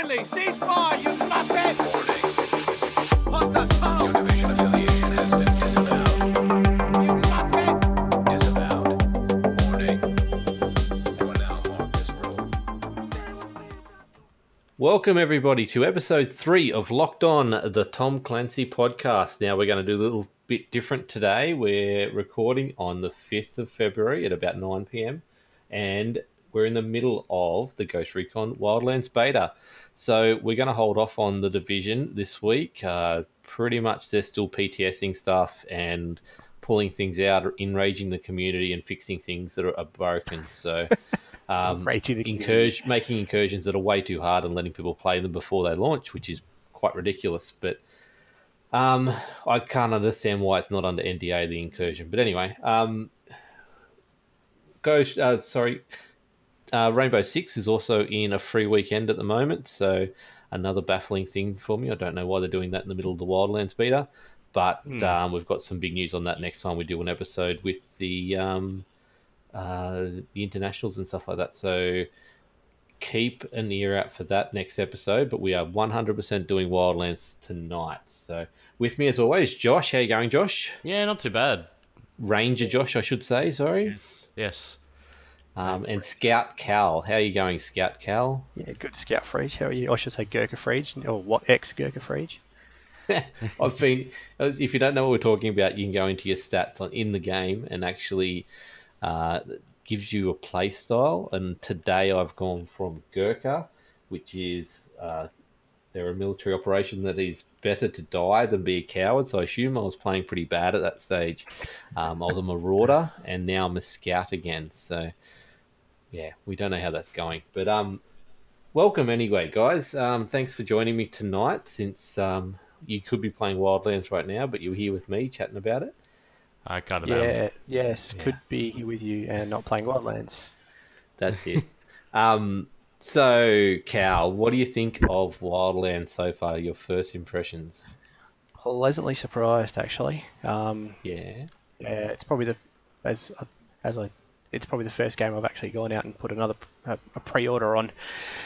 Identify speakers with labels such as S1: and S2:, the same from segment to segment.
S1: Stanley, ceasefire, you nuthead!
S2: What the fuck? Your division affiliation has been disavowed.
S1: You nuthead!
S2: Disavowed. Warning. You are now marked as rogue.
S3: Welcome, everybody, to episode three of Locked On, the Tom Clancy podcast. Now, we're going to do a little bit different today. We're recording on the 5th of February at about 9 pm, and we're in the middle of the Ghost Recon Wildlands beta. So, we're going to hold off on the division this week. Uh, pretty much, they're still PTSing stuff and pulling things out, enraging the community, and fixing things that are, broken. So, um, making incursions that are way too hard and letting people play them before they launch, which is quite ridiculous. But um, I can't understand why it's not under NDA the incursion. But anyway, um, go. Uh, sorry, uh, Rainbow Six is also in a free weekend at the moment, so another baffling thing for me. I don't know why they're doing that in the middle of the Wildlands beta, but um, we've got some big news on that next time we do an episode with the um, uh, the internationals and stuff like that. So keep an ear out for that next episode. But we are 100% doing Wildlands tonight. So with me as always, Josh. How you going, Josh?
S4: Yeah, not too bad.
S3: Ranger Josh, I should say. Sorry.
S4: Yes.
S3: Um, and Scout Cal. How are you going, Scout Cal?
S5: Yeah, good Scout Frege. How are you? I should say Gurkha Frege, or what ex Gurkha Frege.
S3: I've been. If you don't know what we're talking about, you can go into your stats on in the game and actually uh, gives you a play style. And today I've gone from Gurkha, which is uh, they're a military operation that is better to die than be a coward. So I assume I was playing pretty bad at that stage. Um, I was a marauder, and now I'm a scout again. So yeah, we don't know how that's going, but um, welcome anyway, guys. Um, thanks for joining me tonight. Since um, you could be playing Wildlands right now, but you're here with me chatting about it.
S4: I kind of imagine.
S5: Yeah, yes, could be here with you and not playing Wildlands.
S3: That's it. um, so Cal, what do you think of Wildlands so far? Your first impressions?
S5: Pleasantly surprised, actually. Um,
S3: Yeah.
S5: yeah, it's probably the as as I, it's probably the first game I've actually gone out and put another a, a pre-order on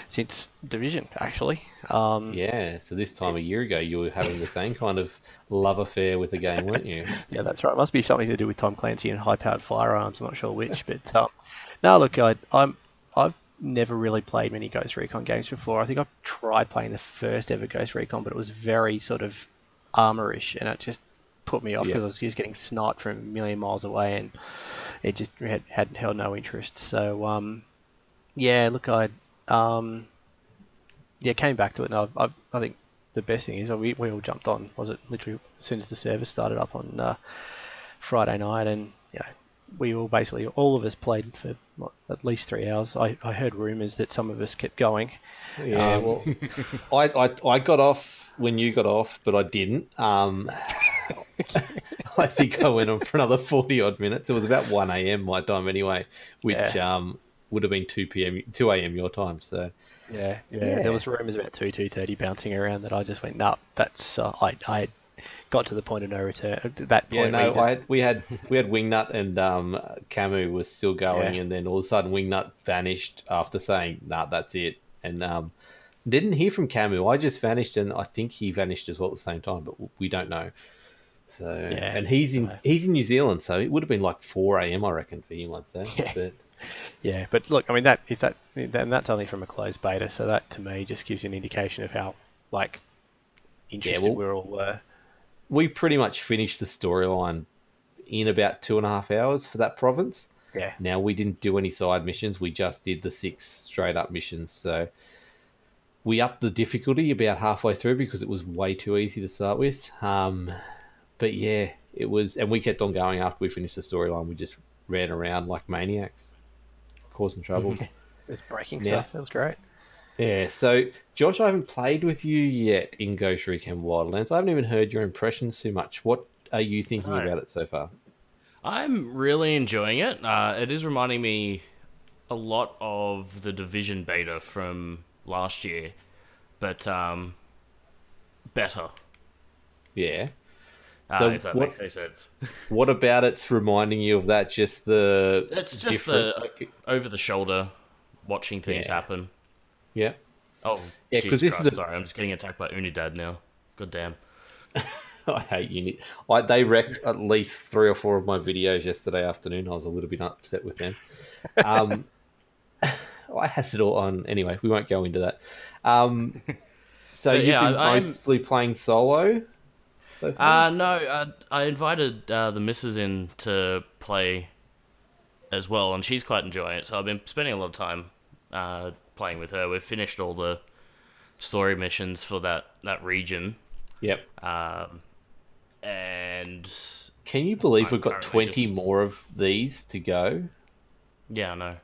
S5: since Division, actually. Um,
S3: Yeah. So this time a year ago, you were having the same kind of love affair with the game, weren't you?
S5: Yeah, that's right. It must be something to do with Tom Clancy and high-powered firearms. I'm not sure which, but um, no, look, I, I'm I've never really played many Ghost Recon games before. I think I've tried playing the first ever Ghost Recon, but it was very sort of armorish, and it just put me off
S3: Yeah.
S5: because I was just getting sniped from a million miles away, and it just had, had held no interest. So um, yeah, look, I um, yeah came back to it, and I, I, I think the best thing is we, we all jumped on. Was it literally as soon as the service started up on uh, Friday night, and you know, we all basically all of us played for what, at least three hours. I, I heard rumours that some of us kept going.
S3: Yeah,
S5: Um,
S3: well, I, I I got off when you got off, but I didn't. Um, I think I went on for another forty odd minutes. It was about one a.m. my time anyway, which
S5: Yeah.
S3: um would have been two p.m. two a.m. your time. So
S5: Yeah, yeah.
S3: Yeah.
S5: There was rumours about two two thirty bouncing around that I just went, nah, that's uh, I I got to the point of no return. At that point,
S3: yeah, no,
S5: just-
S3: had, we had we had Wingnut and um Camu was still going,
S5: Yeah.
S3: and then all of a sudden Wingnut vanished after saying, "Nah, that's it," and um. Didn't hear from Camu. I just vanished, and I think he vanished as well at the same time, but we don't know. So, yeah, and he's in
S5: so-
S3: he's in New Zealand, so it would have been like four a.m. I reckon for him. I'd say,
S5: Yeah.
S3: but
S5: Yeah, but look, I mean that if that then that's only from a closed beta, so that to me just gives you an indication of how like interested
S3: well-
S5: we all were.
S3: We pretty much finished the storyline in about two and a half hours for that province.
S5: Yeah,
S3: Now we didn't do any side missions; we just did the six straight up missions. So we upped the difficulty about halfway through because it was way too easy to start with. Um, but yeah, it was, and we kept on going after we finished the storyline. We just ran around like maniacs, causing trouble.
S5: it was breaking
S3: Yeah.
S5: stuff. That was great.
S3: Yeah, so Josh, I haven't played with you yet in Ghost Recon Wildlands. I haven't even heard your impressions too much. What are you thinking
S4: Right.
S3: about it so far?
S4: I'm really enjoying it. Uh, it is reminding me a lot of the Division beta from last year, but um, better.
S3: Yeah.
S4: Uh,
S3: So
S4: if that
S3: what-
S4: makes any sense.
S3: What about it's reminding you of that? Just the
S4: It's just
S3: different-
S4: the over the shoulder watching things
S3: Yeah.
S4: happen.
S3: Yeah.
S4: Oh,
S3: Yeah,
S4: yeah,
S3: 'cause this is
S4: Christ,
S3: a-
S4: sorry, I'm just getting attacked by Unidad now. God damn.
S3: I hate Unit. I, they wrecked at least three or four of my videos yesterday afternoon. I was a little bit upset with them. Um, I had it all on. Anyway, we won't go into that. Um, so
S4: But
S3: you've
S4: yeah,
S3: been
S4: I- I'm-
S3: mostly playing solo so far?
S4: Uh, no, uh, I invited uh, the missus in to play as well, and she's quite enjoying it. So I've been spending a lot of time uh, playing with her. We've finished all the story missions for that that region,
S3: yep.
S4: um, and
S3: Can you believe
S4: I'm
S3: we've got 20
S4: just-
S3: more of these to go?
S4: yeah, I know.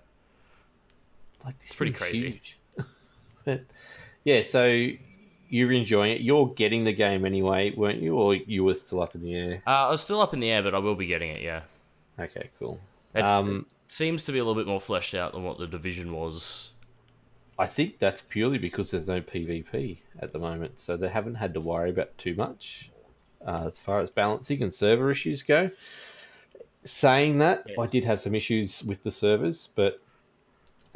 S3: Like this
S4: pretty crazy.
S3: huge. but yeah, so you're enjoying it. You're getting the game anyway, weren't you? Or you were still up in the air?
S4: Uh, I was still up in the air, but I will be getting it. Yeah,
S3: Okay, cool.
S4: It's-
S3: Um,
S4: seems to be a little bit more fleshed out than what the division was.
S3: I think that's purely because there's no PvP at the moment, so they haven't had to worry about too much uh, as far as balancing and server issues go. Saying that, I did have some issues with the servers, but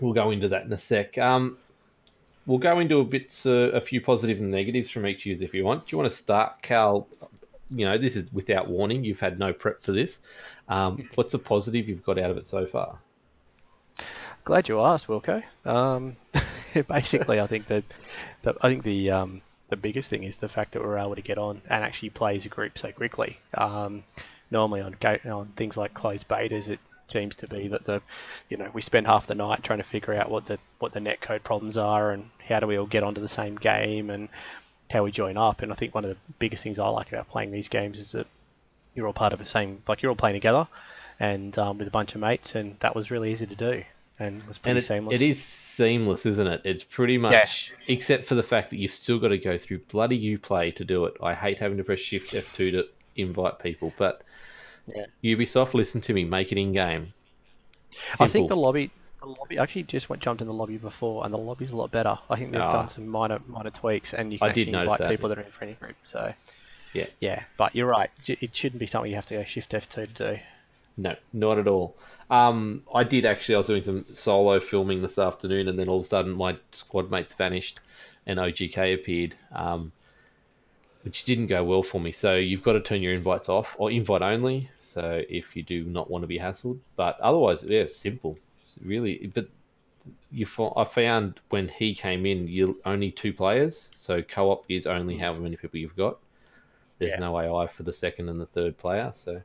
S3: we'll go into that in a sec. Um, we'll go into a bit, uh, a few positives and negatives from each user if you want. Do you want to start, Cal? You know, this is without warning. You've had no prep for this. Um, what's a positive you've got out of it so far?
S5: Glad you asked, Wilco. Um, basically, I think that, that I think the um, the biggest thing is the fact that we're able to get on and actually play as a group so quickly. Um, normally on on things like closed betas, it seems to be that the you know we spend half the night trying to figure out what the what the netcode problems are and how do we all get onto the same game and how we join up. And I think one of the biggest things I like about playing these games is that you're all part of the same like you're all playing together and um, with a bunch of mates, and that was really easy to do and was pretty
S3: and it,
S5: seamless.
S3: it is seamless, isn't it? It's pretty much, except for the fact that you've still got to go through bloody UPlay to do it. I hate having to press Shift F2 to invite people, but
S5: Yeah.
S3: Ubisoft, listen to me, make it in game.
S5: I think the lobby, the lobby I actually just went jumped in the lobby before, and the lobby's a lot better. I think they've
S3: Ah.
S5: done some minor minor tweaks, and you
S3: I
S5: can
S3: did
S5: actually
S3: notice
S5: invite
S3: that.
S5: people that are in friendly group. So
S3: Yeah.
S5: yeah, but you're right. J- It shouldn't be something you have to go shift F2 to do.
S3: No, not at all. Um, I did actually. I was doing some solo filming this afternoon, and then all of a sudden, my squad mates vanished, and OGK appeared, um, which didn't go well for me. So you've got to turn your invites off or invite only. So if you do not want to be hassled, but otherwise, yeah, it's simple. Really, but you. I found when he came in, you only two players. So co-op is only however many people you've got. There's
S5: Yeah.
S3: no AI for the second and the third player. So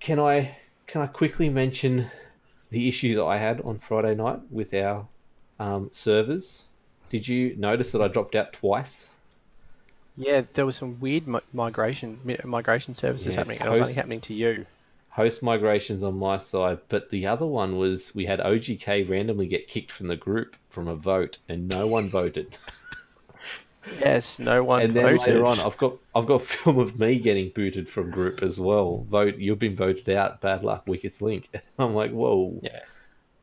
S3: can I can I quickly mention the issues I had on Friday night with our um, servers? Did you notice that I dropped out twice?
S5: Yeah, there was some weird mi- migration mi- migration services
S3: Yes,
S5: happening, and it was only happening to you.
S3: Host migrations on my side, but the other one was we had OGK randomly get kicked from the group from a vote, and no one voted.
S5: Yes, no one
S3: and then
S5: voted.
S3: later on, I've got I've got film of me getting booted from group as well. Vote, you've been voted out. Bad luck, weakest link. I'm like, whoa.
S5: yeah,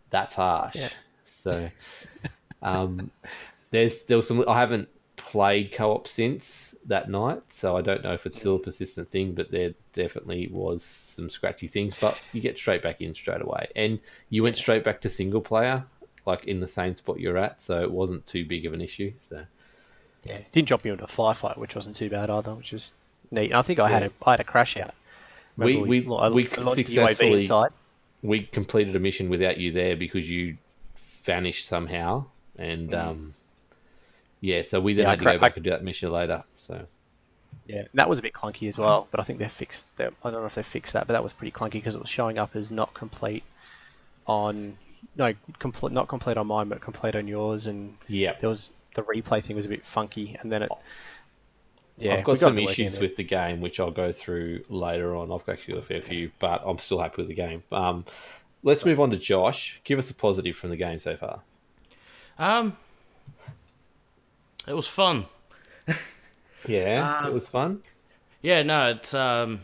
S3: that's harsh.
S5: Yeah.
S3: So, um, there's there was some. I haven't played co-op since that night, so I don't know if it's still a persistent thing. But there definitely was some scratchy things. But you get straight back in straight away, and you went straight back to single player, like in the same spot you're at. So it wasn't too big of an issue. So
S5: yeah. Didn't drop you into a firefight, which wasn't too bad either, which is neat. I think I had
S3: Yeah.
S5: a I had a crash out.
S3: We-
S5: Remember
S3: we-
S5: I
S3: we
S5: launched the UAV
S3: successfully- we completed a mission without you there because you vanished somehow, and um, yeah. So we then.
S5: Yeah, I
S3: had to go back
S5: I-
S3: and do that mission later. So.
S5: Yeah, and that was a bit clunky as well, but I think they fixed. They, I don't know if they fixed that, but that was pretty clunky because it was showing up as not complete on no complete not complete on mine, but complete on yours, and
S3: Yeah,
S5: there was the replay thing was a bit funky, and then it. Yeah,
S3: I've
S5: we
S3: got some
S5: it
S3: issues with the game, which I'll go through later on. I've actually got a fair few, but I'm still happy with the game. Um, let's move on to Josh. Give us a positive from the game so far.
S4: Um, it was fun.
S3: Yeah,
S4: Um,
S3: it was fun.
S4: Yeah, no, it's um,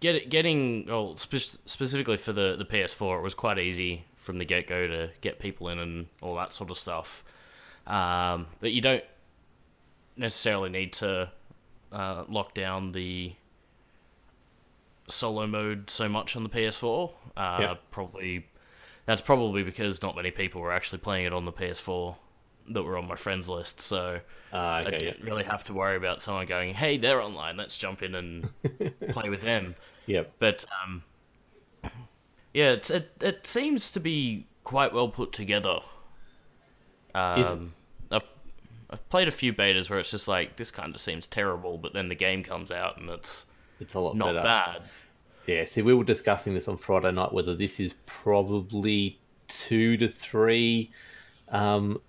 S4: get it, getting well spe- specifically for the the PS4. It was quite easy from the get go to get people in and all that sort of stuff. Um, but you don't necessarily need to uh, lock down the solo mode so much on the PS4. Uh,
S3: Yep.
S4: Probably that's probably because not many people were actually playing it on the PS4 that were on my friends list, so I
S3: okay, yeah.
S4: didn't really have to worry about someone going, "Hey, they're online. Let's jump in and play with them."
S3: Yep.
S4: But um, yeah, it's, it it seems to be quite well put together. Um, I've I've played a few betas where it's just like this kind of seems terrible, but then the game comes out and it's
S3: It's a lot
S4: not
S3: better.
S4: bad.
S3: Yeah, see, we were discussing this on Friday night whether this is probably two to three um,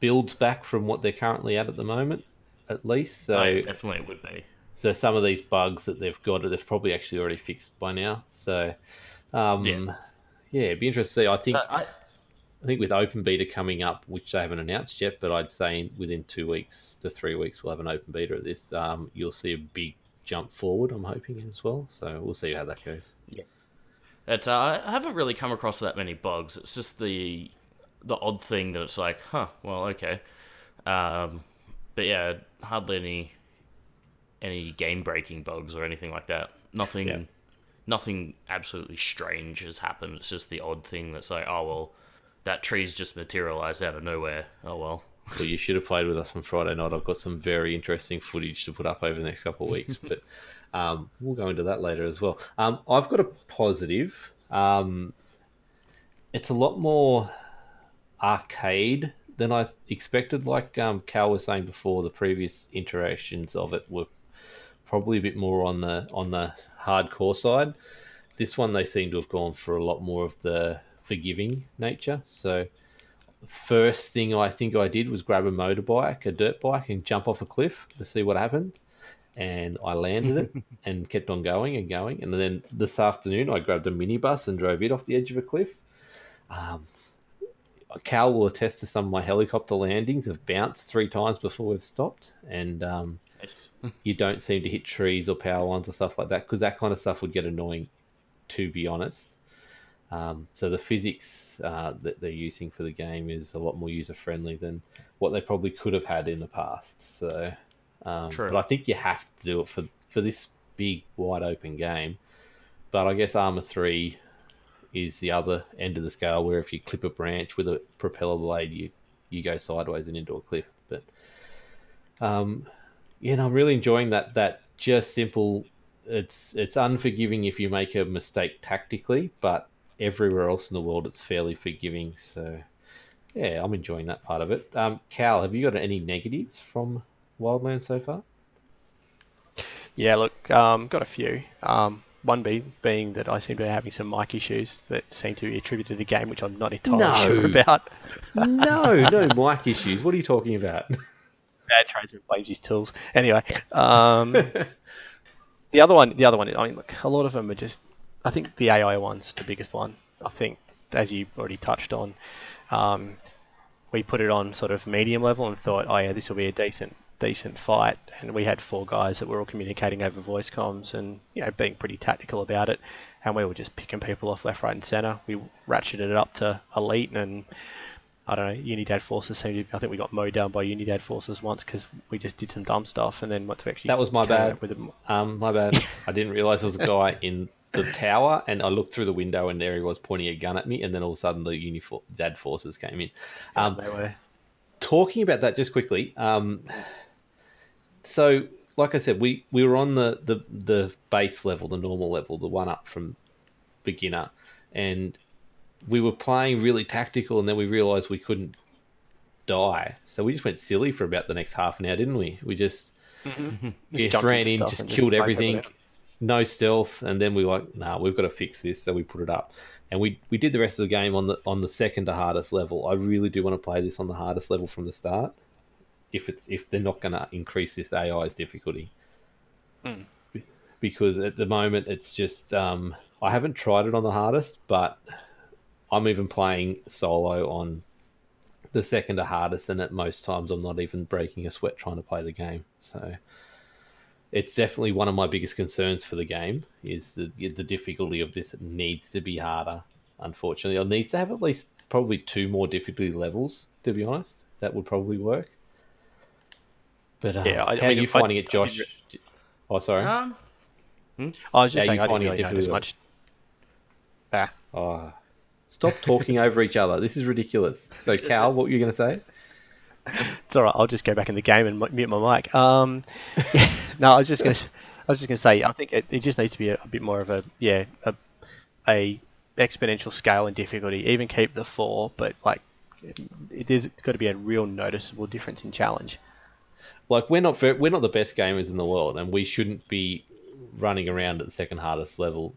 S3: builds back from what they're currently at at the moment, at least. So,
S4: I definitely would be.
S3: so some of these bugs that they've got, they've probably actually already fixed by now. So, um,
S4: Yeah.
S3: yeah. it'd be interesting to see. I think
S4: But I,
S3: I think with Open Beta coming up, which they haven't announced yet, but I'd say within two weeks to three weeks we'll have an Open Beta of this. Um, you'll see a big jump forward. I'm hoping as well. So we'll see how that goes.
S4: It's, uh, I haven't really come across that many bugs. It's just the the odd thing that it's like, huh, well, okay. Um, but yeah, hardly any any game breaking bugs or anything like that. Nothing,
S3: Yeah.
S4: nothing absolutely strange has happened. It's just the odd thing that's like, oh well, that tree's just materialized out of nowhere. Oh well.
S3: Well, you should have played with us on Friday night. I've got some very interesting footage to put up over the next couple of weeks, but um, we'll go into that later as well. Um, I've got a positive. Um, it's a lot more arcade than I expected. Like um, Cal was saying before, the previous iterations of it were probably a bit more on the on the hardcore side. This one they seem to have gone for a lot more of the forgiving nature. So first thing I think I did was grab a motorbike, a dirt bike, and jump off a cliff to see what happened. And I landed it and kept on going and going. And then this afternoon, I grabbed a minibus and drove it off the edge of a cliff. Um, Cal will attest to some of my helicopter landings have bounced three times before we've stopped. And um, you don't seem to hit trees or power lines or stuff like that because that kind of stuff would get annoying, to be honest. Um, so the physics uh, that they're using for the game is a lot more user friendly than what they probably could have had in the past. So, um,
S4: True.
S3: but I think you have to do it for for this big wide open game. But I guess Arma Three is the other end of the scale where if you clip a branch with a propeller blade, you you go sideways and into a cliff. But um, yeah, no, I'm really enjoying that. That just simple. It's it's unforgiving if you make a mistake tactically, but everywhere else in the world it's fairly forgiving. So yeah, I'm enjoying that part of it. Um, Cal, have you got any negatives from Wildlands so far?
S5: Yeah, look, um, got a few. Um, one be, being that I seem to be having some mic issues that seem to be attributed to the game, which I'm not entirely
S3: No.
S5: sure about.
S3: no, no mic issues. What are you talking about?
S5: Bad tradesman blames his tools. Anyway, um, the other one, the other one. I mean, look, a lot of them are just. I think the AI one's the biggest one. I think, as you already touched on, um, we put it on sort of medium level and thought, oh yeah, this will be a decent, decent fight. And we had four guys that were all communicating over voice comms and you know being pretty tactical about it. And we were just picking people off left, right, and center. We ratcheted it up to elite and I don't know, Unidad forces seemed to, I think we got mowed down by Unidad forces once because we just did some dumb stuff and then once we actually
S3: That was my bad.
S5: With a,
S3: Um, my bad. I didn't realize there was a guy in the tower, and I looked through the window, and there he was pointing a gun at me. And then all of a sudden, the uniform dad forces came in. Um,
S5: they were,
S3: talking about that just quickly. Um, so, like I said, we we were on the the the base level, the normal level, the one up from beginner, and we were playing really tactical, and then we realized we couldn't die, so we just went silly for about the next half an hour, didn't we? We just mm-hmm. just
S5: jumped
S3: ran in, just
S5: and just
S3: killed everything,
S5: everything.
S3: no stealth, and then we were like, nah, we've got to fix this, so we put it up, and we we did the rest of the game on the on the second to hardest level. I really do want to play this on the hardest level from the start, if it's if they're not going to increase this AI's difficulty, because at the moment it's just um, I haven't tried it on the hardest, but I'm even playing solo on the second to hardest, and at most times I'm not even breaking a sweat trying to play the game. So it's definitely one of my biggest concerns for the game is the the difficulty of this. It needs to be harder. Unfortunately, it needs to have at least probably two more difficulty levels. To be honest, that would probably work. But uh,
S5: Yeah, I- I mean,
S3: are you
S5: if I-
S3: finding it, Josh?
S5: did
S3: Oh, sorry.
S4: um,
S5: I was just
S3: Yeah,
S5: saying
S3: you
S5: I didn't
S3: finding it
S5: really notice
S3: difficult.
S5: much. Ah,
S3: Oh, stop talking over each other. This is ridiculous. So, Cal, what were you going to say?
S5: It's all right. I'll just go back in the game and mute my mic. Um, no, I was just gonna, s- I was just gonna say, I think it, it just needs to be a, a bit more of a, yeah, a, a exponential scale in difficulty. Even keep the four, but like, it is got to be a real noticeable difference in challenge.
S3: Like we're not we're not the best gamers in the world, and we shouldn't be running around at the second hardest level,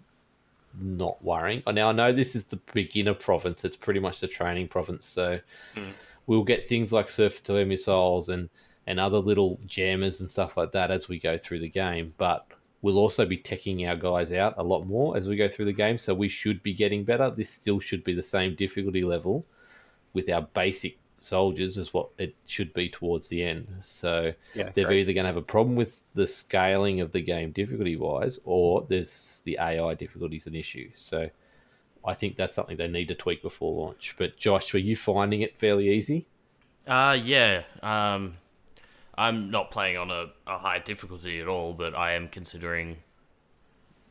S3: not worrying. Now I know this is the beginner province; it's pretty much the training province, so hmm. we'll get things like surface to air missiles and and other little jammers and stuff like that as we go through the game. But we'll also be teching our guys out a lot more as we go through the game, so we should be getting better. This still should be the same difficulty level with our basic soldiers is what it should be towards the end. So
S5: Yeah,
S3: they're
S5: great.
S3: either going to have a problem with the scaling of the game difficulty wise, or there's the AI difficulties an issue. So I think that's something they need to tweak before launch. But Josh, were you finding it fairly easy?
S4: Uh, yeah. Um, I'm not playing on a, a high difficulty at all, but I am considering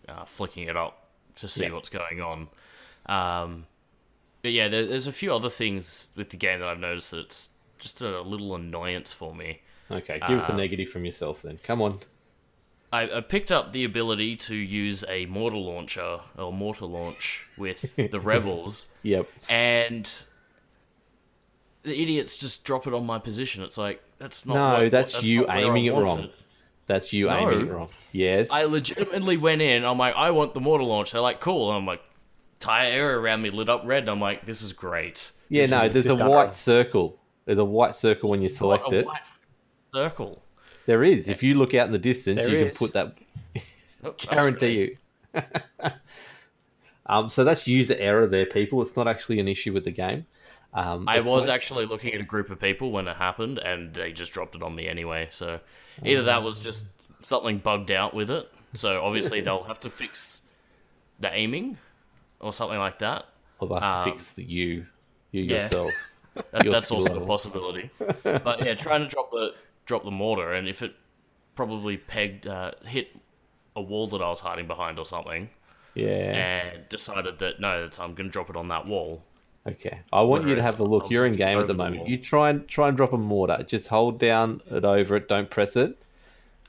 S4: uh, flicking it up to see
S3: Yeah.
S4: what's going on. Um, but yeah, there, there's a few other things with the game that I've noticed that it's just a little annoyance for me.
S3: Okay, give us a
S4: Um,
S3: negative from yourself then. Come on.
S4: I, I picked up the ability to use a mortar launcher or mortar launch with the rebels,
S3: Yep.
S4: and the idiots just drop it on my position. It's like that's not.
S3: No,
S4: what-
S3: that's you
S4: not
S3: aiming it wrong. That's you
S4: No.
S3: aiming it wrong. Yes.
S4: I legitimately went in. I'm like, I want the mortar launch. They're like, cool. And I'm like, entire area around me lit up red. And I'm like, this is great.
S3: yeah,
S4: This
S3: no,
S4: is
S3: there's a
S5: just
S3: white
S5: wrong.
S3: circle. There's a white circle when you select
S4: a
S3: it.
S4: white circle.
S3: There is. If you look out in the distance,
S5: There
S3: you can put that
S4: Oh,
S3: guarantee
S4: great.
S3: you. um, so that's user error there, people. It's not actually an issue with the game. Um,
S4: I was
S3: like-
S4: actually looking at a group of people when it happened, and they just dropped it on me anyway. So either that was just something bugged out with it. So obviously they'll have to fix the aiming or something like that.
S3: Have to
S4: um,
S3: fix the you, you
S4: yeah.
S3: yourself.
S4: That,
S3: Your
S4: that's also
S3: level.
S4: a possibility. but yeah, trying to drop the drop the mortar, and if it probably pegged uh, hit a wall that I was hiding behind or something,
S3: Yeah.
S4: and decided that no, I'm going to drop it on that wall.
S3: Okay. I want you to have a look. You're in game at the
S4: the
S3: moment.
S4: wall.
S3: You try and try and drop a mortar. Just hold down it over it. Don't press it.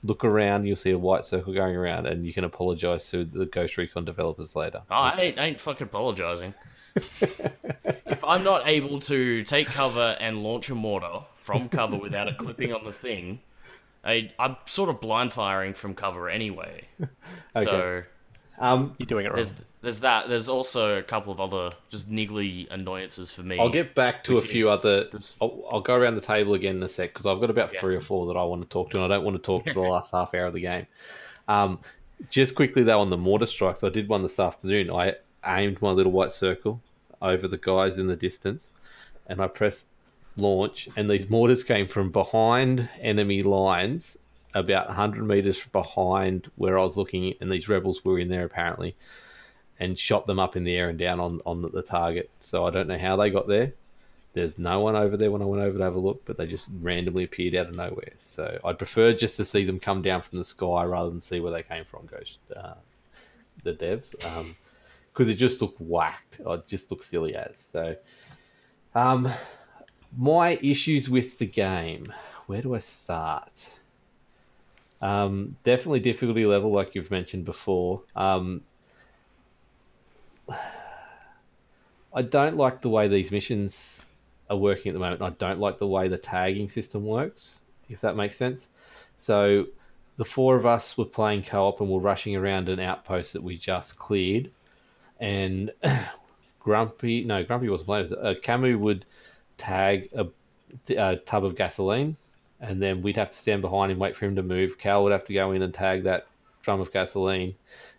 S3: Look around. You'll see a white circle going around, and you can apologize to the Ghost Recon developers later.
S4: Oh, I ain't, I ain't fucking apologizing. if I'm not able to take cover and launch a mortar from cover without it clipping on the thing, I, I'm sort of blind firing from cover anyway. So
S3: Um,
S5: You're doing it wrong.
S4: There's that. There's also a couple of other just niggly annoyances for me.
S3: I'll get back to a few
S4: is
S3: other. I'll, I'll go around the table again in a sec because I've got about
S4: Yeah.
S3: three or four that I want to talk to, and I don't want to talk to the last half hour of the game. Um, just quickly though, on the mortar strikes, I did one this afternoon. I aimed my little white circle over the guys in the distance, and I pressed launch, and these mortars came from behind enemy lines, about 100 meters behind where I was looking, and these rebels were in there apparently, and shot them up in the air and down on, on the, target. So I don't know how they got there. There's no one over there when I went over to have a look, but they just randomly appeared out of nowhere. So I'd prefer just to see them come down from the sky rather than see where they came from, Ghost, uh, the devs, because it just looked whacked. It just looked silly as. So, um, my issues with the game. Where do I start? Um, definitely difficulty level, like you've mentioned before. Um, I don't like the way these missions are working at the moment. I don't like the way the tagging system works, if that makes sense. So, the four of us were playing co op and we're rushing around an outpost that we just cleared. And Grumpy, no, Grumpy wasn't playing. Uh, Camu would tag a, a tub of gasoline, and then we'd have to stand behind him, wait for him to move. Cal would have to go in and tag that drum of gasoline.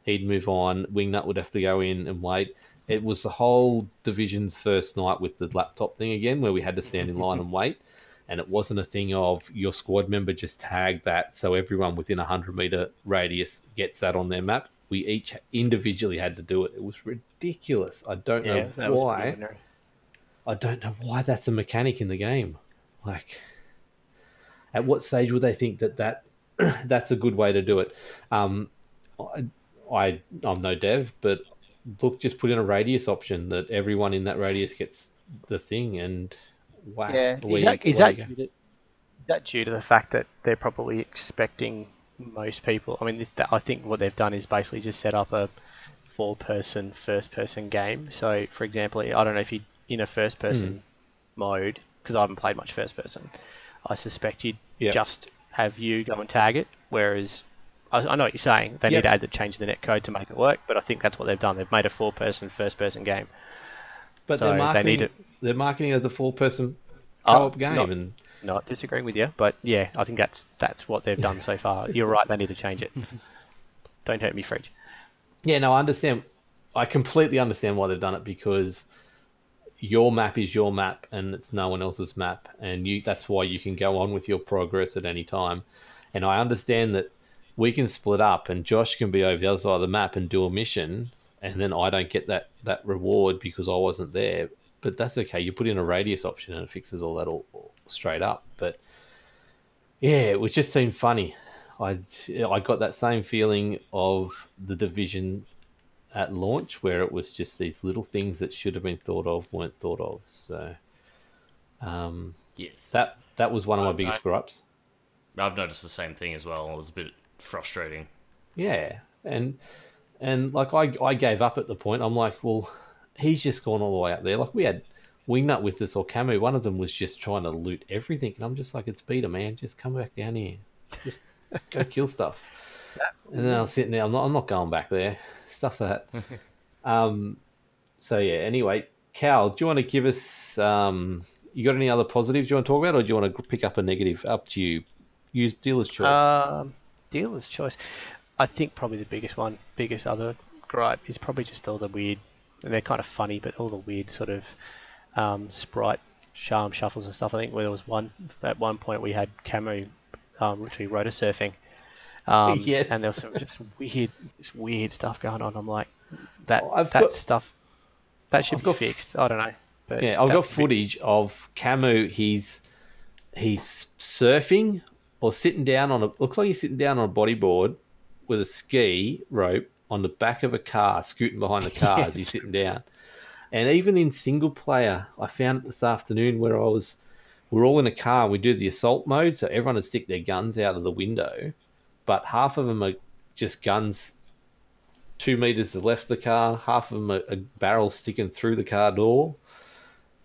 S3: He'd move on. Wingnut would have to go in and wait. It was the whole division's first night with the laptop thing again, where we had to stand in line and wait. And it wasn't a thing of your squad member just tagged that, so everyone within a hundred meter radius gets that on their map. We each individually had to do it. It was ridiculous. I don't
S5: yeah,
S3: know why. I don't know why that's a mechanic in the game. Like, at what stage would they think that that that's a good way to do it? Um, I, I'm no dev, but look, just put in a radius option that everyone in that radius gets the thing, and wow,
S5: Yeah, is that, is that due to, that due to the fact that they're probably expecting most people? I mean, this, that, I think what they've done is basically just set up a four-person first-person game. So, for example, I don't know if you in a first-person hmm. mode because I haven't played much first-person. I suspect you'd
S3: Yep.
S5: just have you go and tag it, whereas I, I know what you're saying. They
S3: Yep.
S5: need to add the change in the net code to make it work, but I think that's what they've done. They've made a four-person first-person game.
S3: But
S5: So
S3: they're
S5: they
S3: marketing.
S5: need it-
S3: They're marketing as a four-person
S5: Oh,
S3: co-op game,
S5: not-
S3: and
S5: Not disagreeing with you, but yeah, I think that's that's what they've done so far. You're right. They need to change it. Don't hurt me, Fridge.
S3: Yeah, no, I understand. I completely understand why they've done it because your map is your map and it's no one else's map, and you that's why you can go on with your progress at any time. And I understand that we can split up, and Josh can be over the other side of the map and do a mission, and then I don't get that that reward because I wasn't there. But that's okay. You put in a radius option and it fixes all that all, all straight up. But yeah, it was just seemed funny. I I got that same feeling of the division at launch where it was just these little things that should have been thought of weren't thought of. So um,
S4: Yes.
S3: that that was one of my
S4: I-
S3: biggest
S4: I-
S3: ups.
S4: I've noticed the same thing as well. It was a bit frustrating.
S3: Yeah, and and like I I gave up at the point. I'm like, well, he's just gone all the way up there. Like we had Wingnut with us or Camu. One of them was just trying to loot everything, and I'm just like, it's Peter, man. Just come back down here. Just go kill stuff. And then I was sitting there. I'm not. I'm not going back there. Stuff that. um. So yeah. Anyway, Cal, do you want to give us? Um. You got any other positives you want to talk about, or do you want to pick up a negative? Up to you. Use dealer's choice.
S5: Um, dealer's choice. I think probably the biggest one, biggest other gripe is probably just all the weird. And they're kind of funny, but all the weird sort of um, sprite charm shuffles and stuff. I think where there was one at one point we had Camu um, literally rotor surfing. Um,
S3: Yes.
S5: And there was some just weird, just weird stuff going on. I'm like, that
S3: Oh,
S5: that
S3: got-
S5: stuff that should
S3: I've
S5: be fixed. I don't know. But
S3: Yeah, I've got
S5: that's a bit-
S3: footage of Camu. He's he's surfing or sitting down on a looks like he's sitting down on a bodyboard with a ski rope on the back of a car, scooting behind the car as he's
S5: Yes.
S3: sitting down. And even in single player, I found it this afternoon where I was we're all in a car. We do the assault mode, so everyone would stick their guns out of the window, but half of them are just guns two meters to the left of the car, half of them are a barrel sticking through the car door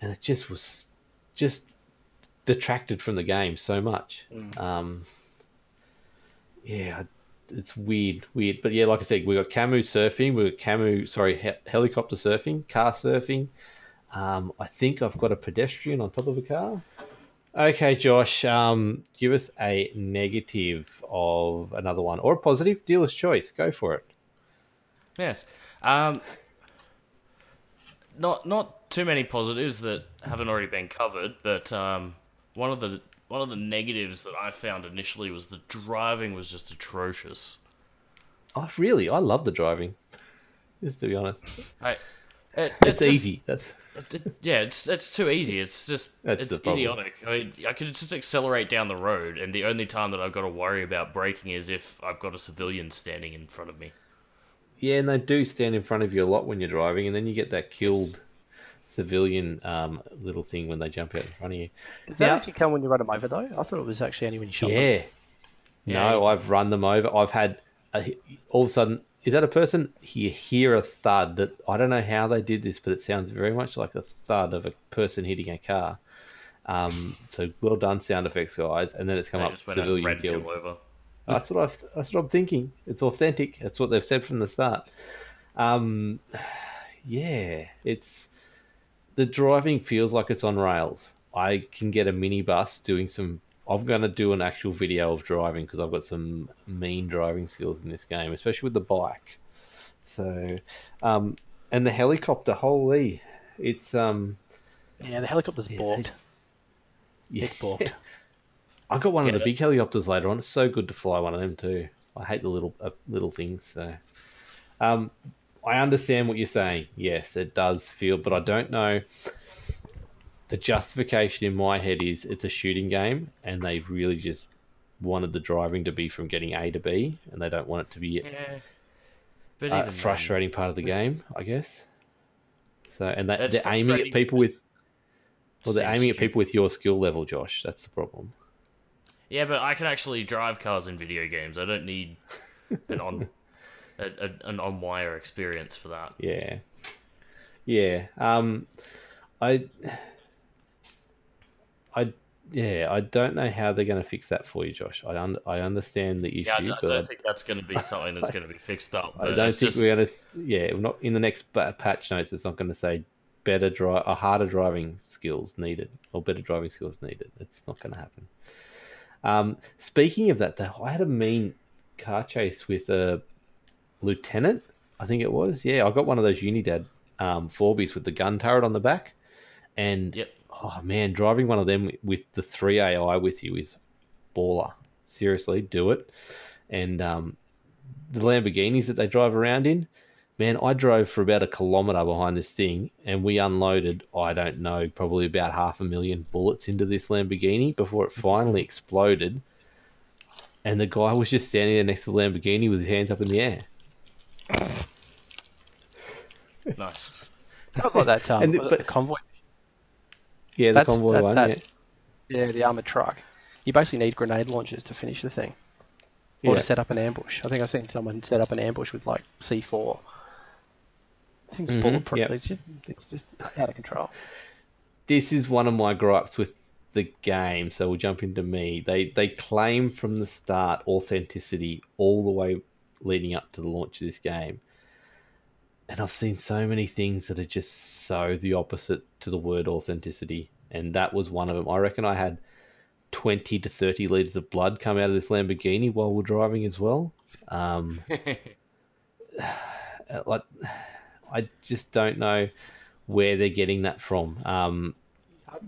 S3: and it just was just detracted from the game so much. Um, yeah, it's weird, weird. But yeah, like I said, we got Camu surfing, we got Camu, sorry, he- helicopter surfing, car surfing. Um, I think I've got a pedestrian on top of a car. Okay, Josh, um, give us a negative of another one or a positive. Dealer's choice. Go for it.
S4: Yes. Um, not not too many positives that haven't already been covered, but um, one of the one of the negatives that I found initially was the driving was just atrocious.
S3: Oh, really? I love the driving. Just to be honest,
S4: I, it,
S3: it's
S4: just-
S3: easy. That's
S4: it- yeah, it's it's too easy. It's just
S3: That's
S4: it's idiotic. I mean, I could just accelerate down the road, and the only time that I've got to worry about braking is if I've got a civilian standing in front of me.
S3: Yeah, and they do stand in front of you a lot when you're driving, and then you get that killed civilian um, little thing when they jump out in front of you.
S5: Does that
S3: Now-
S5: actually come when you run them over though? I thought it was actually only when you shot them.
S3: Yeah.
S4: Yeah,
S3: no, I've run them over. I've had a, all of a sudden. Is that a person? You hear a thud that I don't know how they did this, but it sounds very much like the thud of a person hitting a car. Um, so well done, sound effects guys. And then it's come
S4: They
S3: up
S4: just went out and
S3: civilian
S4: ran
S3: killed.
S4: over.
S3: That's what I. That's what I'm thinking. It's authentic. That's what they've said from the start. Um, yeah, it's the driving feels like it's on rails. I can get a minibus doing some. I'm going to do an actual video of driving because I've got some mean driving skills in this game, especially with the bike. So, um, and the helicopter, holy, it's um,
S5: Yeah, the helicopter's
S3: Yeah,
S5: balked.
S3: yeah.
S5: It's balked.
S3: I got one of
S4: Yeah.
S3: the big helicopters later on. It's so good to fly one of them too. I hate the little uh, little things. So, um, I understand what you're saying. Yes, it does feel, but I don't know. The justification in my head is it's a shooting game, and they really just wanted the driving to be from getting A to B, and they don't want it to be
S4: Yeah. But
S3: a
S4: even then-
S3: frustrating part of the game, I guess. So, and they, they're aiming at people with. Well, they're aiming at people with your skill level, Josh. That's the problem.
S4: Yeah, but I can actually drive cars in video games. I don't need an on a, a, an on wire experience for that.
S3: Yeah, yeah. Um, I, I, yeah. I don't know how they're going to fix that for you, Josh. I un- I understand the issue,
S4: Yeah, I, I
S3: but
S4: don't think that's going to be something that's going to be fixed up.
S3: I don't think
S4: just-
S3: we're going to. Yeah, we're not in the next patch notes. It's not going to say better drive, or harder driving skills needed, or better driving skills needed. It's not going to happen. Um, speaking of that, though, I had a mean car chase with a lieutenant. I think it was. Yeah, I got one of those Unidad um, Forbies with the gun turret on the back, and
S4: Yep.
S3: oh man, driving one of them with the three AI with you is baller. Seriously, do it. And um, the Lamborghinis that they drive around in, man, I drove for about a kilometer behind this thing, and we unloaded, I don't know, probably about half a million bullets into this Lamborghini before it finally exploded. And the guy was just standing there next to the Lamborghini with his hands up in the air.
S4: nice.
S5: That was like that um,
S3: And the- but-
S5: the convoy.
S3: Yeah, the
S5: That's-
S3: convoy
S5: that-
S3: one.
S5: that-
S3: yeah.
S5: Yeah, the armored truck. You basically need grenade launchers to finish the thing, or
S3: Yeah.
S5: to set up an ambush. I think I've seen someone set up an ambush with like C4. Things think it's
S3: Mhm,
S5: bulletproof.
S3: yep.
S5: It's just it's just out of control.
S3: this is one of my gripes with the game. So we'll jump into me. They they claim from the start authenticity all the way leading up to the launch of this game, and I've seen so many things that are just so the opposite to the word authenticity, and that was one of them. I reckon I had twenty to thirty liters of blood come out of this Lamborghini while we're driving as well. Um, like I just don't know where they're getting that from. Um,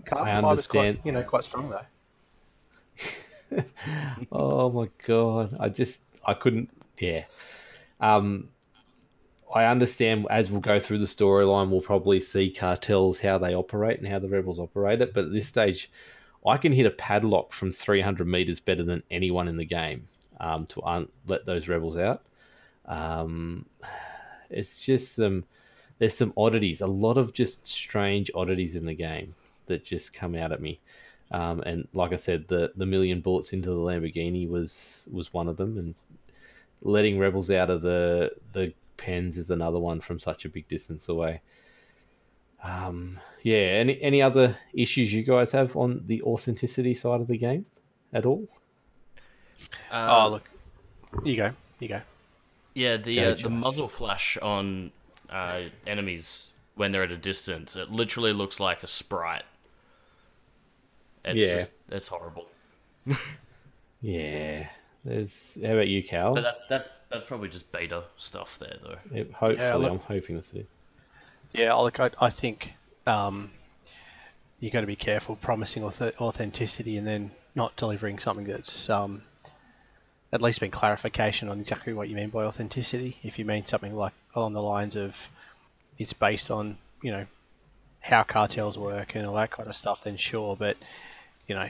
S5: Carbon
S3: I understand.
S5: Quite, you know, quite strong though.
S3: oh my god, I just I couldn't. Yeah, um, I understand as we'll go through the storyline, we'll probably see cartels how they operate and how the rebels operate it. But at this stage, I can hit a padlock from 300 meters better than anyone in the game um, to un- let those rebels out. Um, it's just some there's some oddities, a lot of just strange oddities in the game that just come out at me. Um, and like I said, the the million bullets into the Lamborghini was was one of them, and letting rebels out of the the pens is another one from such a big distance away. Um, yeah. Any any other issues you guys have on the authenticity side of the game at all?
S5: oh
S4: Um,
S5: look, you go, you go.
S4: Yeah, the
S3: Go,
S4: uh, the muzzle flash on uh, enemies when they're at a distance, it literally looks like a sprite. It's
S3: Yeah.
S4: just it's horrible.
S3: Yeah. There's. How about you, Cal?
S4: But that, that's that's probably just beta stuff there, though.
S3: Yeah, hopefully,
S5: Yeah, look-
S3: I'm hoping this is.
S5: Yeah, look, I, I think um, you got to be careful promising auth- authenticity and then not delivering something that's um, at least been clarification on exactly what you mean by authenticity. If you mean something like along the lines of it's based on you know how cartels work and all that kind of stuff, then sure. But you know,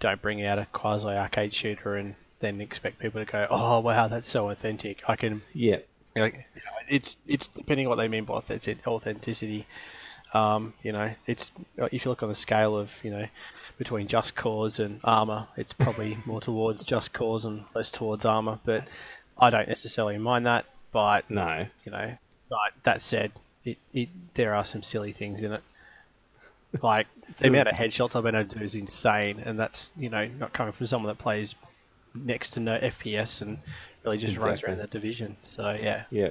S5: don't bring out a quasi arcade shooter and then expect people to go, oh wow, that's so authentic. I can
S3: Yeah.
S5: like you know, it's it's depending on what they mean by authentic- authenticity. Um, you know, it's if you look on the scale of you know between Just Cause and Arma, it's probably more towards Just Cause and less towards Arma. But I don't necessarily mind that. But
S3: No.
S5: you know, but that said, it, it there are some silly things in it. Like the amount of headshots I've been able to do is insane, and that's you know not coming from someone that plays next to no FPS and really just runs around the division. So yeah,
S3: Yeah.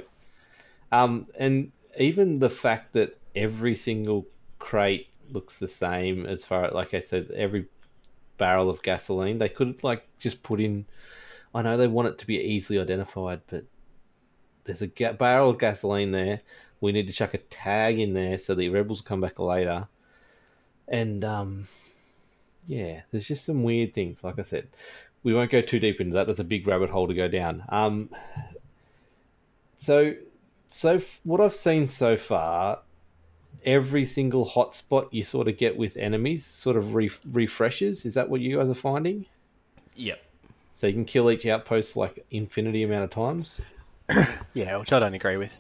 S3: Um, and even the fact that every single crate looks the same as far like I said, every barrel of gasoline, they could like just put in. I know they want it to be easily identified, but there's a ga- barrel of gasoline there. We need to chuck a tag in there so the rebels come back later. And um, yeah, there's just some weird things. Like I said, we won't go too deep into that. That's a big rabbit hole to go down. Um, so, so f- what I've seen so far, every single hotspot you sort of get with enemies sort of re- refreshes. Is that what you guys are finding?
S4: Yep.
S3: So you can kill each outpost like infinity amount of times.
S5: yeah, which I don't agree with.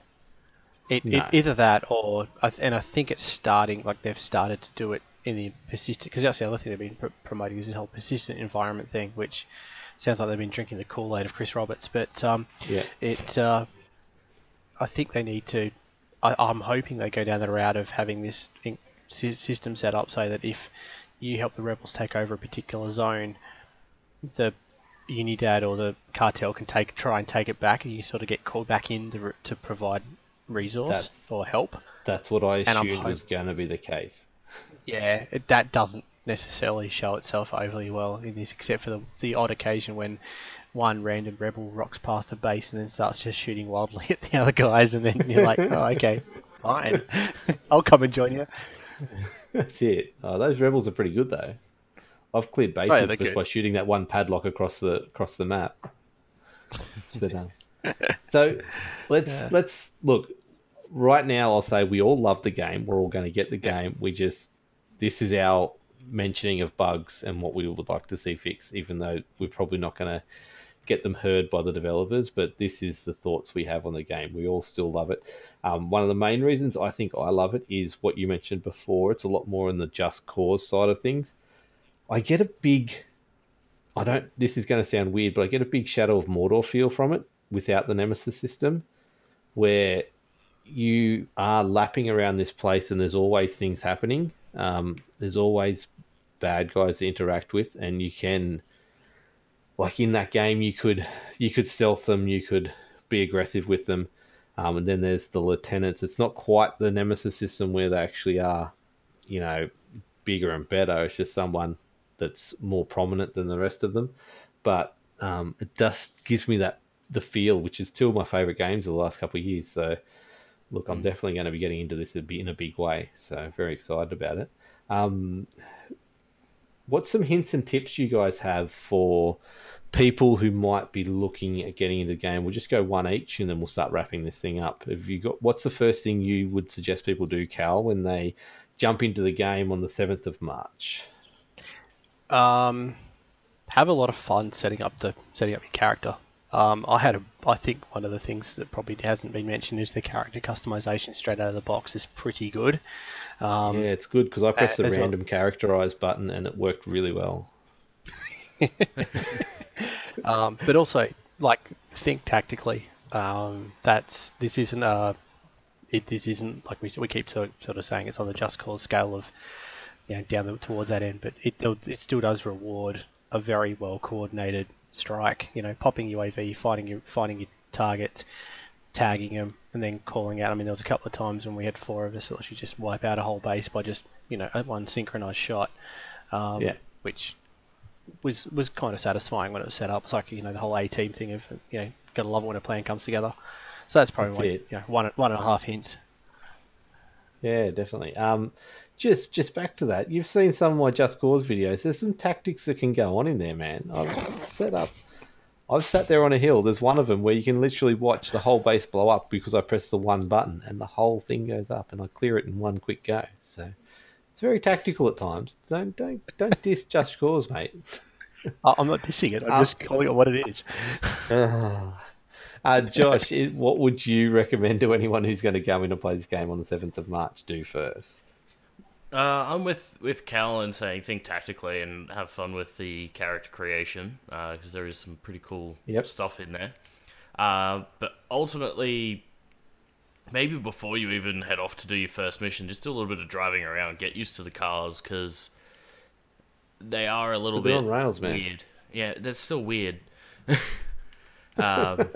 S5: It,
S3: No.
S5: it either that or and I think it's starting like they've started to do it in the persistent because that's the other thing they've been pr- promoting is the whole persistent environment thing, which sounds like they've been drinking the Kool Aid of Chris Roberts. But um,
S3: Yeah.
S5: it uh, I think they need to. I, I'm hoping they go down the route of having this in, system set up so that if you help the rebels take over a particular zone, the Unidad or the cartel can take try and take it back, and you sort of get called back in to, to provide resource
S3: That's-
S5: or help.
S3: That's what I assumed was going to be the case.
S5: Yeah, it, that doesn't necessarily show itself overly well in this, except for the, the odd occasion when one random rebel rocks past a base and then starts just shooting wildly at the other guys, and then you're like, oh, okay, fine, I'll come and join you.
S3: That's it. Oh, those rebels are pretty good though. I've cleared bases
S5: Oh, they're
S3: just
S5: good.
S3: by shooting that one padlock across the across the map. But, um, so let's let's look. Right now, I'll say we all love the game. We're all going to get the game. We just this is our mentioning of bugs and what we would like to see fixed. Even though we're probably not going to get them heard by the developers, but this is the thoughts we have on the game. We all still love it. Um, one of the main reasons I think I love it is what you mentioned before. It's a lot more in the Just Cause side of things. I get a big, I don't, this is going to sound weird, but I get a big Shadow of Mordor feel from it without the Nemesis system, where you are lapping around this place and there's always things happening. Um, there's always bad guys to interact with, and you can like in that game you could you could stealth them you could be aggressive with them. Um, and then there's the lieutenants. It's not quite the nemesis system where they actually are you know bigger and better. It's just someone that's more prominent than the rest of them. But um, it just gives me that the feel which is two of my favorite games of the last couple of years. So look i'm definitely going to be getting into this in a big way so very excited about it um, what's some hints and tips you guys have for people who might be looking at getting into the game? We'll just go one each, and then we'll start wrapping this thing up. Have you got? What's the first thing you would suggest people do, Cal, when they jump into the game on the seventh of March?
S5: Um, have a lot of fun setting up the setting up your character. Um, I had a, I think one of the things that probably hasn't been mentioned is the character customization straight out of the box is pretty good. Um,
S3: yeah, it's good because I pressed the
S5: as well.
S3: random characterize button and it worked really well.
S5: um, but also like think tactically. Um, that's this isn't a it, this isn't like we we keep sort of, sort of saying it's on the Just Cause scale of you know down the, towards that end, but it it still does reward a very well coordinated strike. You know, popping UAV, finding your finding your targets, tagging them, and then calling out. I mean, there was a couple of times when we had four of us that should just wipe out a whole base by just you know one synchronized shot. Um,
S3: Yeah.
S5: Which was was kind of satisfying when it was set up. It's like you know the whole A team thing of you know gotta love it when a plan comes together. So that's probably
S3: That's it.
S5: you know one one and a half hints.
S3: Yeah, definitely. Um, just just back to that. You've seen some of my Just Cause videos. There's some tactics that can go on in there, man. I've set up. I've sat there on a hill. There's one of them where you can literally watch the whole base blow up because I press the one button and the whole thing goes up, and I clear it in one quick go. So it's very tactical at times. Don't don't don't diss Just Cause, mate.
S5: I'm not dissing it. I'm
S3: Um,
S5: just calling it what it is.
S3: uh, Josh, what would you recommend to anyone who's going to go in and play this game on the seventh of March do first?
S4: Uh, I'm with with Cal and saying think tactically and have fun with the character creation because there is some pretty cool
S3: Yep.
S4: stuff in there. Uh, but ultimately, maybe before you even head off to do your first mission, just do a little bit of driving around, get used to the cars because they are a little
S3: they're
S4: bit
S3: on rails, man.
S4: weird. Yeah, that's still weird. um,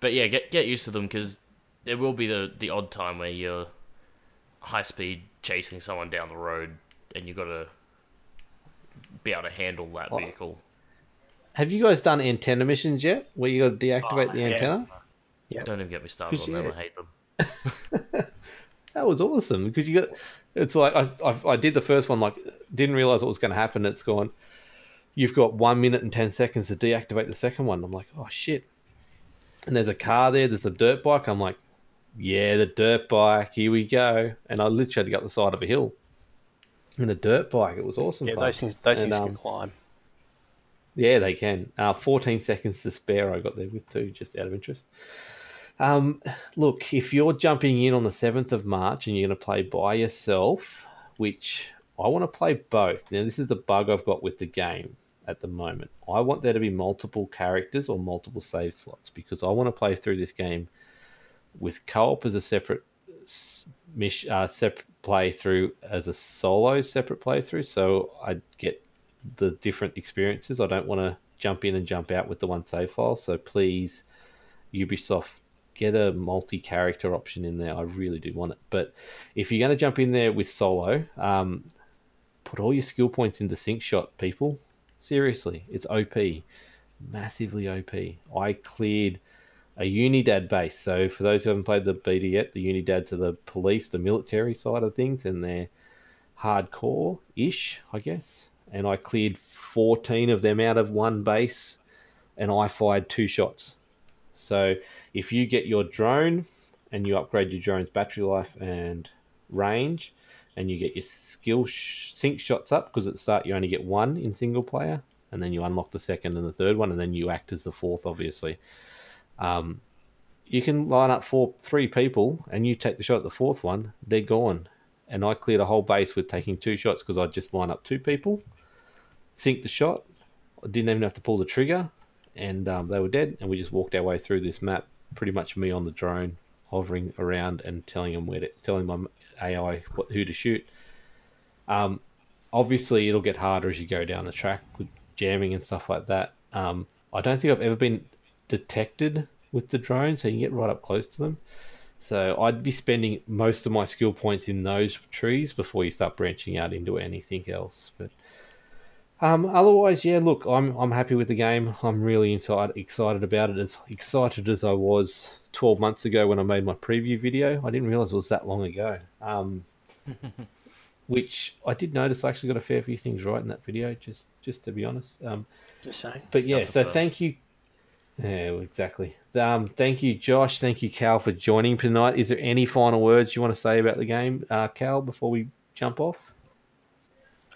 S4: but yeah, get get used to them because there will be the the odd time where you're high speed chasing someone down the road and you've got to be able to handle that
S3: Well,
S4: vehicle.
S3: Have you guys done antenna missions yet? Where you got to deactivate
S5: Oh,
S3: the
S5: yeah.
S3: antenna? Yeah.
S4: Don't even get me started
S3: Cause
S4: on them. I hate them.
S3: That was awesome because you got. It's like I, I I did the first one like didn't realize what was going to happen. It's gone. You've got one minute and ten seconds to deactivate the second one. I'm like, oh shit. And there's a car there. There's a dirt bike. I'm like, yeah, the dirt bike. Here we go. And I literally had to go up the side of a hill in a dirt bike. It was awesome.
S5: Yeah,
S3: fun.
S5: those things those
S3: And,
S5: things
S3: um,
S5: can climb.
S3: Yeah, they can. Uh, 14 seconds to spare, I got there with two, just out of interest. Um, look, if you're jumping in on the 7th of March and you're going to play by yourself, which I want to play both. Now, this is the bug I've got with the game at the moment. I want there to be multiple characters or multiple save slots because I want to play through this game with co-op as a separate uh, separate playthrough as a solo separate playthrough. So I get the different experiences. I don't want to jump in and jump out with the one save file. So please, Ubisoft, get a multi-character option in there. I really do want it. But if you're going to jump in there with solo, um, put all your skill points into sync shot, people. Seriously, it's OP, massively OP. I cleared a Unidad base. So for those who haven't played the beta yet, the Unidads are the police, the military side of things, and they're hardcore-ish, I guess. And I cleared 14 of them out of one base, and I fired two shots. So if you get your drone and you upgrade your drone's battery life and range, and you get your skill sh- sync shots up because at start you only get one in single player, and then you unlock the second and the third one, and then you act as the fourth, obviously. Um, you can line up four, three people, and you take the shot at the fourth one, they're gone. And I cleared a whole base with taking two shots because I just line up two people, sync the shot. I didn't even have to pull the trigger, and um, they were dead. And we just walked our way through this map, pretty much me on the drone, hovering around and telling them where to, telling my AI what who to shoot. Um, obviously, it'll get harder as you go down the track with jamming and stuff like that. Um, I don't think I've ever been detected with the drone, so you can get right up close to them. So I'd be spending most of my skill points in those trees before you start branching out into anything else. But um, otherwise, yeah, look, I'm I'm happy with the game. I'm really inside excited about it. As excited as I was 12 months ago when I made my preview video. I didn't realize it was that long ago. Um, which I did notice. I actually got a fair few things right in that video. Just just to be honest. Um,
S5: Just saying.
S3: but yeah, so
S4: first.
S3: thank you. Yeah, exactly. Um, thank you, Josh. Thank you, Cal, for joining tonight. Is there any final words you want to say about the game, uh, Cal, before we jump off?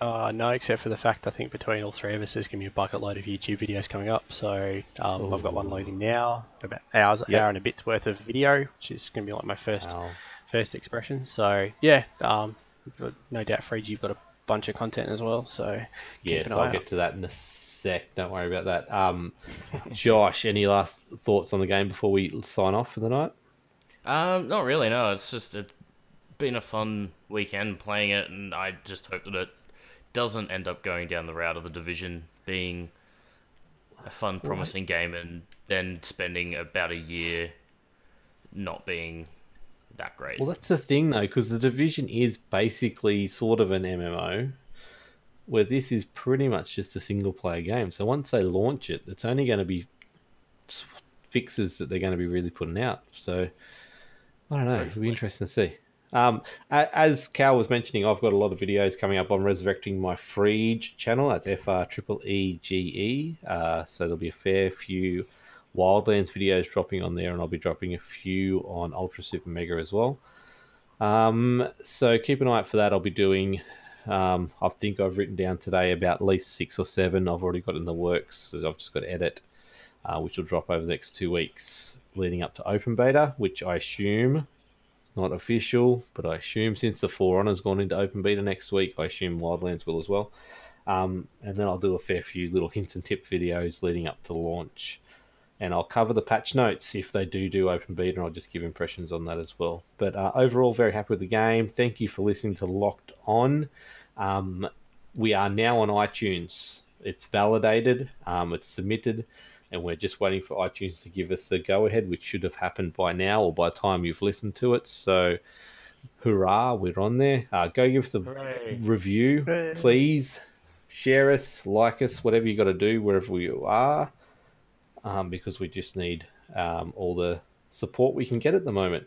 S5: Uh, no, except for the fact I think between all three of us, there's going to be a bucket load of YouTube videos coming up. So um, I've got one loading now, about hours,
S3: Yep.
S5: hour and a bit's worth of video, which is going to be like my first first expression. So yeah, um, no doubt, Fred, you've got a bunch of content as well. So
S3: yes, I'll
S5: eye
S3: get to that in a sec. Don't worry about that. Um, Josh, any last thoughts on the game before we sign off for the night?
S4: Um, not really. No, it's just it's been a fun weekend playing it, and I just hope that it doesn't end up going down the route of the Division being a fun, promising game, and then spending about a year not being that great.
S3: Well, that's the thing though, because the Division is basically sort of an MMO, where this is pretty much just a single player game. So once they launch it, it's only going to be fixes that they're going to be really putting out. So I don't know. It'll be interesting to see. Um, as Cal was mentioning, I've got a lot of videos coming up on resurrecting my Freege channel. That's F R triple E G E. Uh, so there'll be a fair few Wildlands videos dropping on there, and I'll be dropping a few on Ultra Super Mega as well. Um, so keep an eye out for that. I'll be doing. Um, I think I've written down today about at least six or seven. I've already got in the works. So I've just got to edit, uh, which will drop over the next two weeks, leading up to open beta, which I assume not official, but I assume since the For Honor's gone into open beta next week, I assume Wildlands will as well. Um, and then I'll do a fair few little hints and tip videos leading up to launch and I'll cover the patch notes if they do do open beta, and I'll just give impressions on that as well. But uh, overall, very happy with the game. Thank you for listening to Locked On. Um, we are now on iTunes. It's validated, um, it's submitted, and we're just waiting for iTunes to give us the go ahead, which should have happened by now or by the time you've listened to it. So, hurrah, we're on there. Uh, go give us a
S4: Hooray.
S3: review,
S5: Hooray.
S3: please. Share us, like us, whatever you got to do, wherever you are um, because we just need um, all the support we can get at the moment.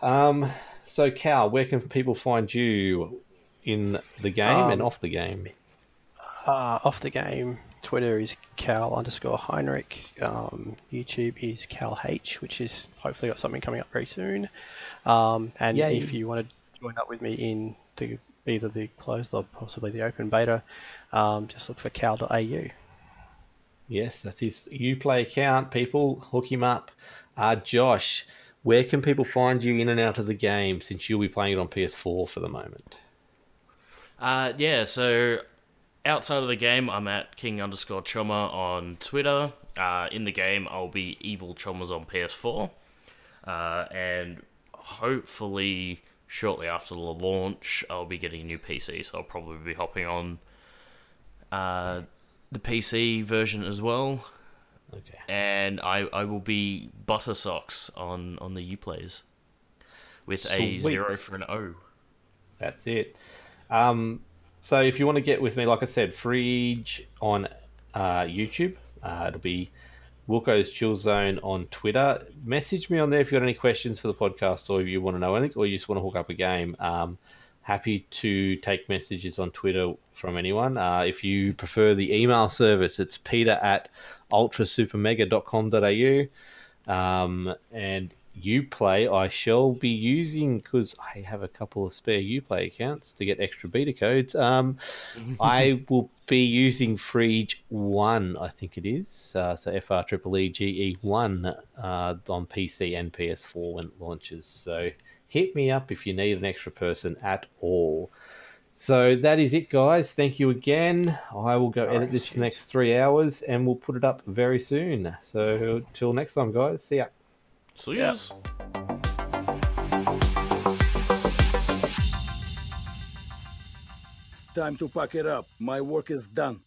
S3: Um, so, Cal, where can people find you in the game and
S5: Um,
S3: off the game?
S5: Uh, off the game, Twitter is Cal underscore Heinrich. Um, YouTube is Cal H, which is hopefully got something coming up very soon. Um, and
S3: Yay.
S5: if you want to join up with me in the, either the closed or possibly the open beta, um, just look for cal.au.
S3: Yes, that is his Uplay account. People, hook him up. Uh, Josh, where can people find you in and out of the game since you'll be playing it on PS4 for the moment?
S4: Uh, yeah, so outside of the game, I'm at king underscore choma on Twitter. Uh, in the game, I'll be evil chomas on PS4. Uh, and hopefully, shortly after the launch, I'll be getting a new PC, so I'll probably be hopping on uh, the PC version as well.
S3: Okay.
S4: And I, I will be butter socks on, on the Uplays with a zero for an O.
S3: That's it. Um, so if you want to get with me, like I said, Freege on uh, YouTube. Uh, it'll be Wilco's Chill Zone on Twitter. Message me on there if you've got any questions for the podcast or if you want to know anything or you just want to hook up a game. Um, happy to take messages on Twitter from anyone. Uh, if you prefer the email service, it's peter at ultrasupermega.com.au. Um, and Uplay, I shall be using because I have a couple of spare Uplay accounts to get extra beta codes. Um, I will be using Freege One, I think it is. Uh, so F R Triple E G E One uh, on PC and PS4 when it launches. So hit me up if you need an extra person at all. So that is it, guys. Thank you again. I will go edit this next three hours and we'll put it up very soon. So till next time, guys. See ya.
S4: See ya.
S6: Time to pack it up. My work is done.